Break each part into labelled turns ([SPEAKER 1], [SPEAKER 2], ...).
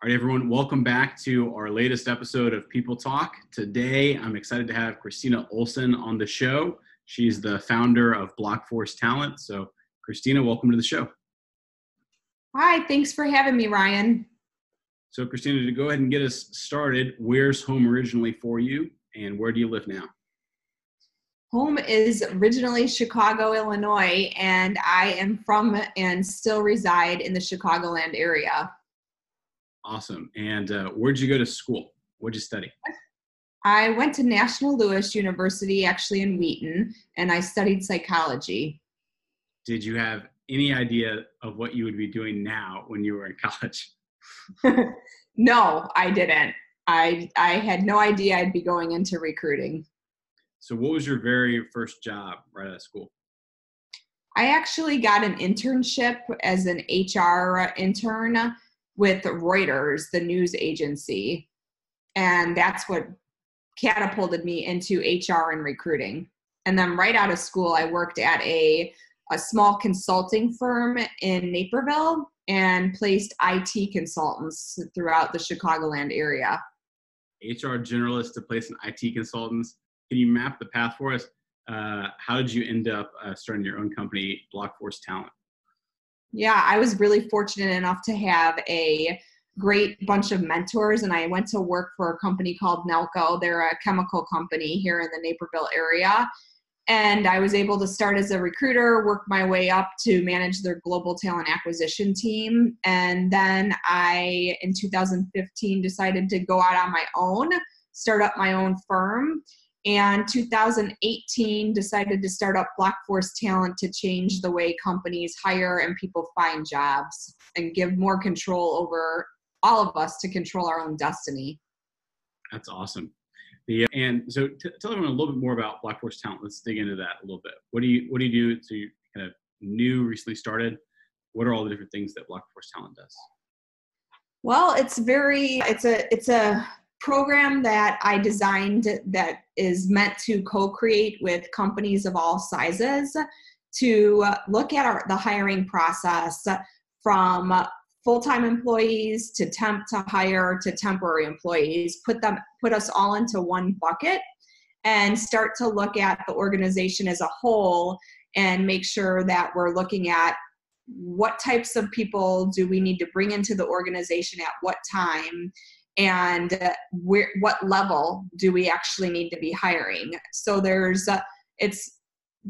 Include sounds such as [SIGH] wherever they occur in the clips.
[SPEAKER 1] All right, everyone, welcome back to our latest episode of People Talk. Today, I'm excited to have Christina Olsen on the show. She's the founder of Blockforce Talent. So, Christina, welcome to the show.
[SPEAKER 2] Hi, thanks for having me, Ryan.
[SPEAKER 1] So, Christina, to go ahead and get us started, where's home originally for you, and where do you live now?
[SPEAKER 2] Home is originally Chicago, Illinois, and I am from and still reside in the Chicagoland area.
[SPEAKER 1] Awesome. And uh, where'd you go to school? What'd you study?
[SPEAKER 2] I went to National Louis University, actually in Wheaton, and I studied psychology.
[SPEAKER 1] Did you have any idea of what you would be doing now when you were in college? [LAUGHS] [LAUGHS]
[SPEAKER 2] no, I didn't. I I had no idea I'd be going into recruiting.
[SPEAKER 1] So, what was your very first job right out of school?
[SPEAKER 2] I actually got an internship as an HR intern with Reuters, the news agency. And that's what catapulted me into HR and recruiting. And then right out of school, I worked at a, a small consulting firm in Naperville and placed IT consultants throughout the Chicagoland area.
[SPEAKER 1] HR generalist to place an IT consultants. Can you map the path for us? Uh, how did you end up uh, starting your own company, Blockforce Talent?
[SPEAKER 2] Yeah, I was really fortunate enough to have a great bunch of mentors and I went to work for a company called Nalco. They're a chemical company here in the Naperville area. And I was able to start as a recruiter, work my way up to manage their global talent acquisition team. And then I, in 2015, decided to go out on my own, start up my own firm and 2018 decided to start up Blockforce Talent to change the way companies hire and people find jobs and give more control over all of us to control our own destiny.
[SPEAKER 1] That's awesome. The, and so t- tell everyone a little bit more about Blockforce Talent. Let's dig into that a little bit. What do you what do you do to kind of new recently started? What are all the different things that Blockforce Talent does?
[SPEAKER 2] Well, it's very it's a it's a program that I designed that is meant to co-create with companies of all sizes to look at our, the hiring process from full-time employees to temp to hire to temporary employees put them put us all into one bucket and start to look at the organization as a whole and make sure that we're looking at what types of people do we need to bring into the organization at what time and where what level do we actually need to be hiring? So there's uh, it's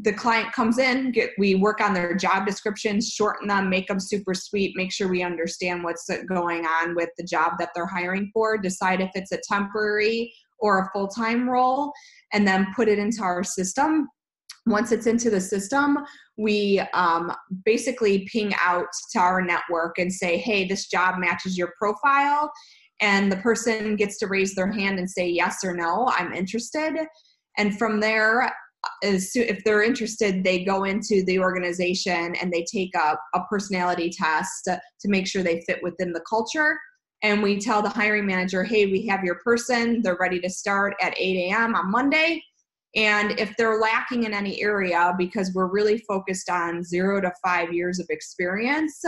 [SPEAKER 2] the client comes in get we work on their job descriptions shorten them make them super sweet make sure we understand what's going on with the job that they're hiring for decide if it's a temporary or a full-time role and then put it into our system. Once it's into the system we um, basically ping out to our network and say hey this job matches your profile and the person gets to raise their hand and say yes or no i'm interested. And from there if they're interested they go into the organization and they take a, a personality test to make sure they fit within the culture. And we tell the hiring manager hey we have your person. They're ready to start at 8 a.m on monday. And if they're lacking in any area because we're really focused on zero to five years of experience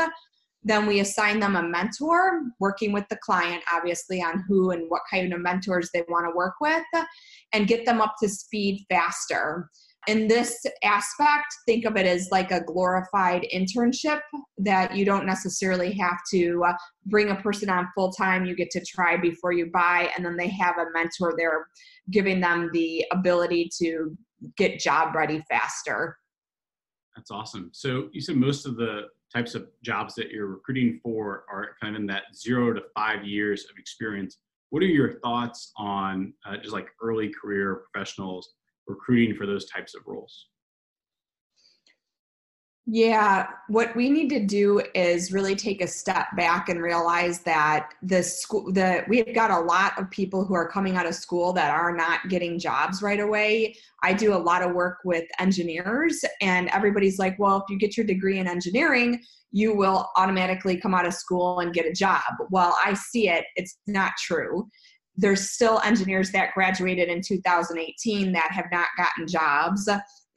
[SPEAKER 2] then we assign them a mentor, working with the client, obviously, on who and what kind of mentors they want to work with, and get them up to speed faster. In this aspect, think of it as like a glorified internship that you don't necessarily have to uh, bring a person on full time. You get to try before you buy, and then they have a mentor there giving them the ability to get job ready faster.
[SPEAKER 1] That's awesome. So you said most of the types of jobs that you're recruiting for are kind of in that zero to five years of experience. What are your thoughts on uh, just like early career professionals recruiting for those types of roles?
[SPEAKER 2] Yeah, what we need to do is really take a step back and realize that the school the we've got a lot of people who are coming out of school that are not getting jobs right away. I do a lot of work with engineers and everybody's like, "Well, if you get your degree in engineering, you will automatically come out of school and get a job." Well, I see it, it's not true. There's still engineers that graduated in 2018 that have not gotten jobs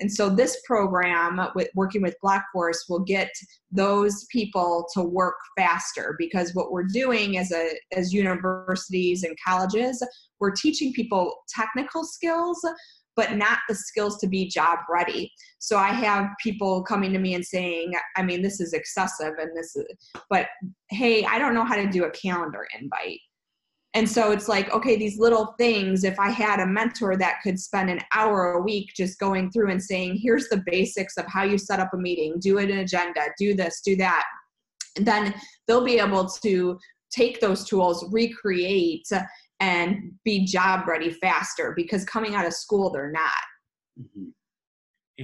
[SPEAKER 2] And so this program with working with Blockforce will get those people to work faster because what we're doing as a as universities and colleges, we're teaching people technical skills but not the skills to be job ready. So I have people coming to me and saying, I mean, this is excessive and this is, but hey, I don't know how to do a calendar invite. And so it's like, okay, these little things, if I had a mentor that could spend an hour a week just going through and saying, here's the basics of how you set up a meeting, do an agenda, do this, do that, then they'll be able to take those tools, recreate, and be job ready faster because coming out of school, they're not.
[SPEAKER 1] Mm-hmm.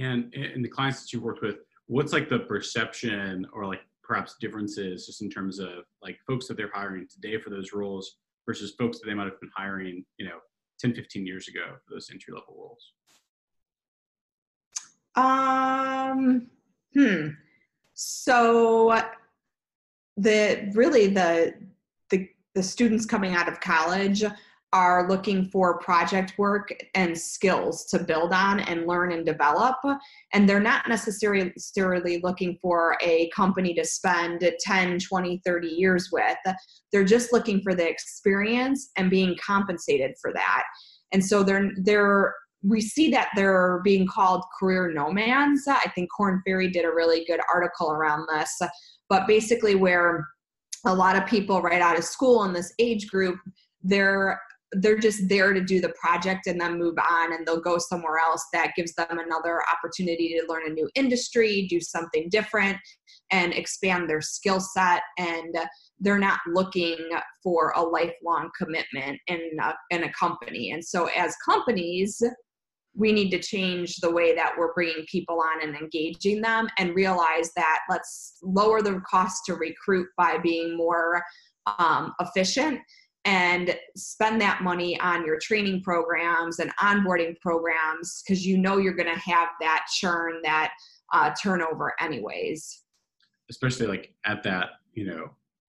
[SPEAKER 1] And in the clients that you worked with, what's like the perception or like perhaps differences just in terms of like folks that they're hiring today for those roles versus folks that they might have been hiring, you know, 10, 15 years ago for those entry level roles?
[SPEAKER 2] Um, hmm. So the really the the the students coming out of college are looking for project work and skills to build on and learn and develop. And they're not necessarily looking for a company to spend 10, 20, 30 years with. They're just looking for the experience and being compensated for that. And so they're they're we see that they're being called career nomads. I think Korn Ferry did a really good article around this, but basically where a lot of people right out of school in this age group they're they're just there to do the project and then move on and they'll go somewhere else that gives them another opportunity to learn a new industry do something different and expand their skill set. And they're not looking for a lifelong commitment in a, in a company. And so as companies we need to change the way that we're bringing people on and engaging them and realize that let's lower the cost to recruit by being more um, efficient and spend that money on your training programs and onboarding programs because you know you're going to have that churn that uh, turnover anyways.
[SPEAKER 1] Especially like at that you know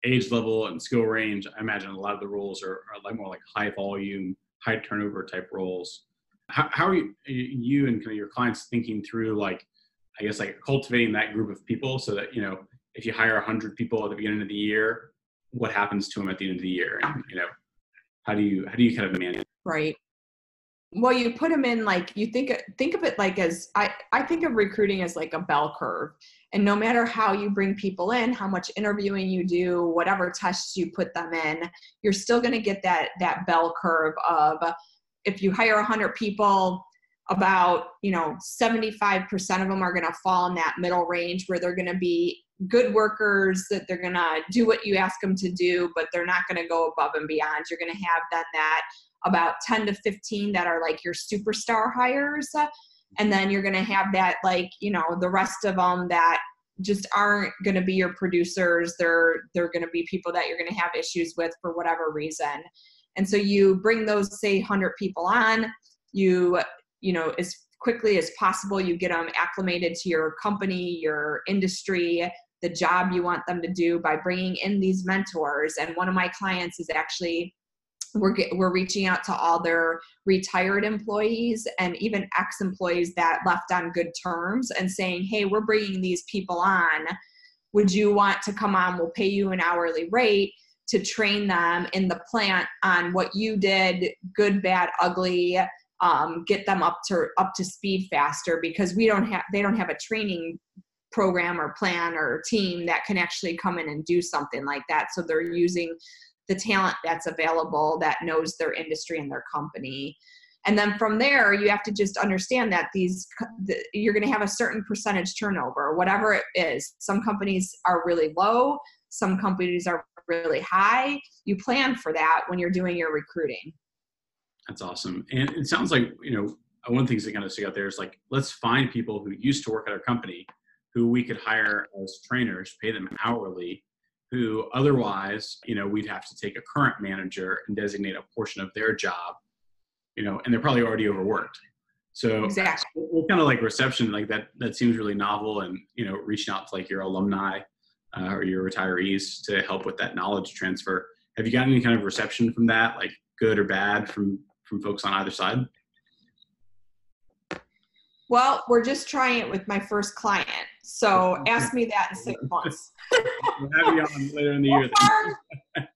[SPEAKER 1] age level and skill range i imagine a lot of the roles are, are like more like high volume high turnover type roles. How, how are you you and kind of your clients thinking through like i guess like cultivating that group of people so that you know if you hire 100 people at the beginning of the year what happens to them at the end of the year and you know how do you how do you kind of manage?
[SPEAKER 2] Right. Well you put them in like you think think of it like as i i think of recruiting as like a bell curve. And no matter how you bring people in how much interviewing you do whatever tests you put them in you're still going to get that that bell curve of if you hire 100 people about you know 75% of them are going to fall in that middle range where they're going to be good workers that they're going to do what you ask them to do but they're not going to go above and beyond. You're going to have then that about 10 to 15 that are like your superstar hires and then you're going to have that like you know the rest of them that just aren't going to be your producers. They're they're going to be people that you're going to have issues with for whatever reason. And so you bring those say 100 people on you you know as quickly as possible you get them acclimated to your company your industry the job you want them to do by bringing in these mentors. And one of my clients is actually we're, we're reaching out to all their retired employees and even ex employees that left on good terms and saying hey we're bringing these people on. Would you want to come on? We'll pay you an hourly rate to train them in the plant on what you did good bad ugly um, get them up to up to speed faster because we don't have they don't have a training program or plan or team that can actually come in and do something like that. So they're using the talent that's available that knows their industry and their company. And then from there you have to just understand that these you're going to have a certain percentage turnover whatever it is. Some companies are really low some companies are really high. You plan for that when you're doing your recruiting
[SPEAKER 1] that's awesome. And it sounds like you know one of the things that kind of stick out there is like let's find people who used to work at our company who we could hire as trainers pay them hourly who otherwise you know we'd have to take a current manager and designate a portion of their job you know and they're probably already overworked. So
[SPEAKER 2] exactly.
[SPEAKER 1] what kind of like reception like that that seems really novel and you know reaching out to like your alumni uh, or your retirees to help with that knowledge transfer. Have you gotten any kind of reception from that, like good or bad, from from folks on either side?
[SPEAKER 2] Well, we're just trying it with my first client. So ask me that in six months.
[SPEAKER 1] we'll have you on later in the year.
[SPEAKER 2] So far,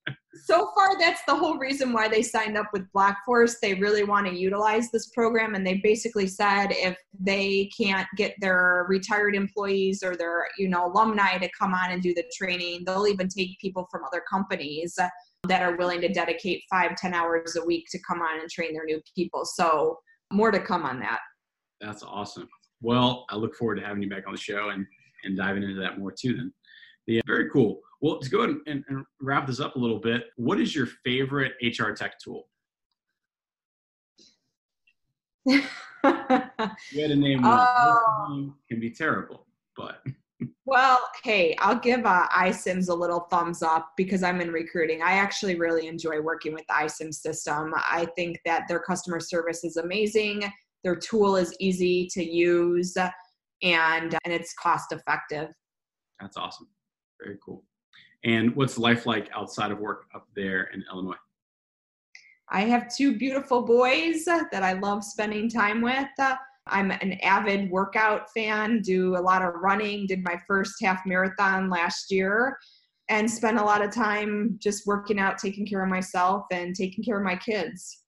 [SPEAKER 2] so far, that's the whole reason why they signed up with Blockforce. They really want to utilize this program, and they basically said if they can't get their retired employees or their you know alumni to come on and do the training, they'll even take people from other companies that are willing to dedicate five, ten hours a week to come on and train their new people. So more to come on that.
[SPEAKER 1] That's awesome. Well, I look forward to having you back on the show and and diving into that more too. Then, yeah, very cool. Well, to go ahead and, and wrap this up a little bit, what is your favorite HR tech tool? [LAUGHS] you had a name. Oh. Can be terrible, but.
[SPEAKER 2] Well, hey, I'll give uh, iCIMS a little thumbs up because I'm in recruiting. I actually really enjoy working with the iCIMS system. I think that their customer service is amazing their tool is easy to use and and it's cost effective.
[SPEAKER 1] That's awesome. Very cool. And what's life like outside of work up there in Illinois?
[SPEAKER 2] I have two beautiful boys that I love spending time with. I'm an avid workout fan, do a lot of running, did my first half marathon last year, and spend a lot of time just working out, taking care of myself, and taking care of my kids.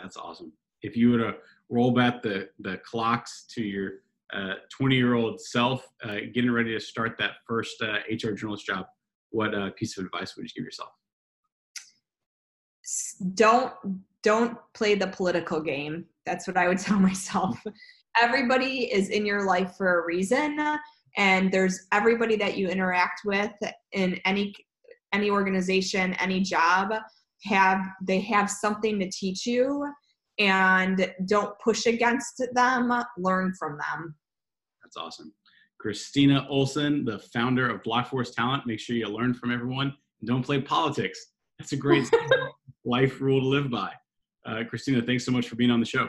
[SPEAKER 1] That's awesome. If you were to roll back the, the clocks to your 20 uh, year old self uh, getting ready to start that first uh, HR generalist job, what uh, piece of advice would you give yourself?
[SPEAKER 2] Don't don't play the political game. That's what I would [LAUGHS] tell myself. Everybody is in your life for a reason, and there's everybody that you interact with in any any organization, any job have they have something to teach you and don't push against them, learn from them.
[SPEAKER 1] That's awesome. Christina Olsen, the founder of Blockforce Talent. Make sure you learn from everyone don't play politics. That's a great [LAUGHS] life rule to live by. Uh, Christina, thanks so much for being on the show.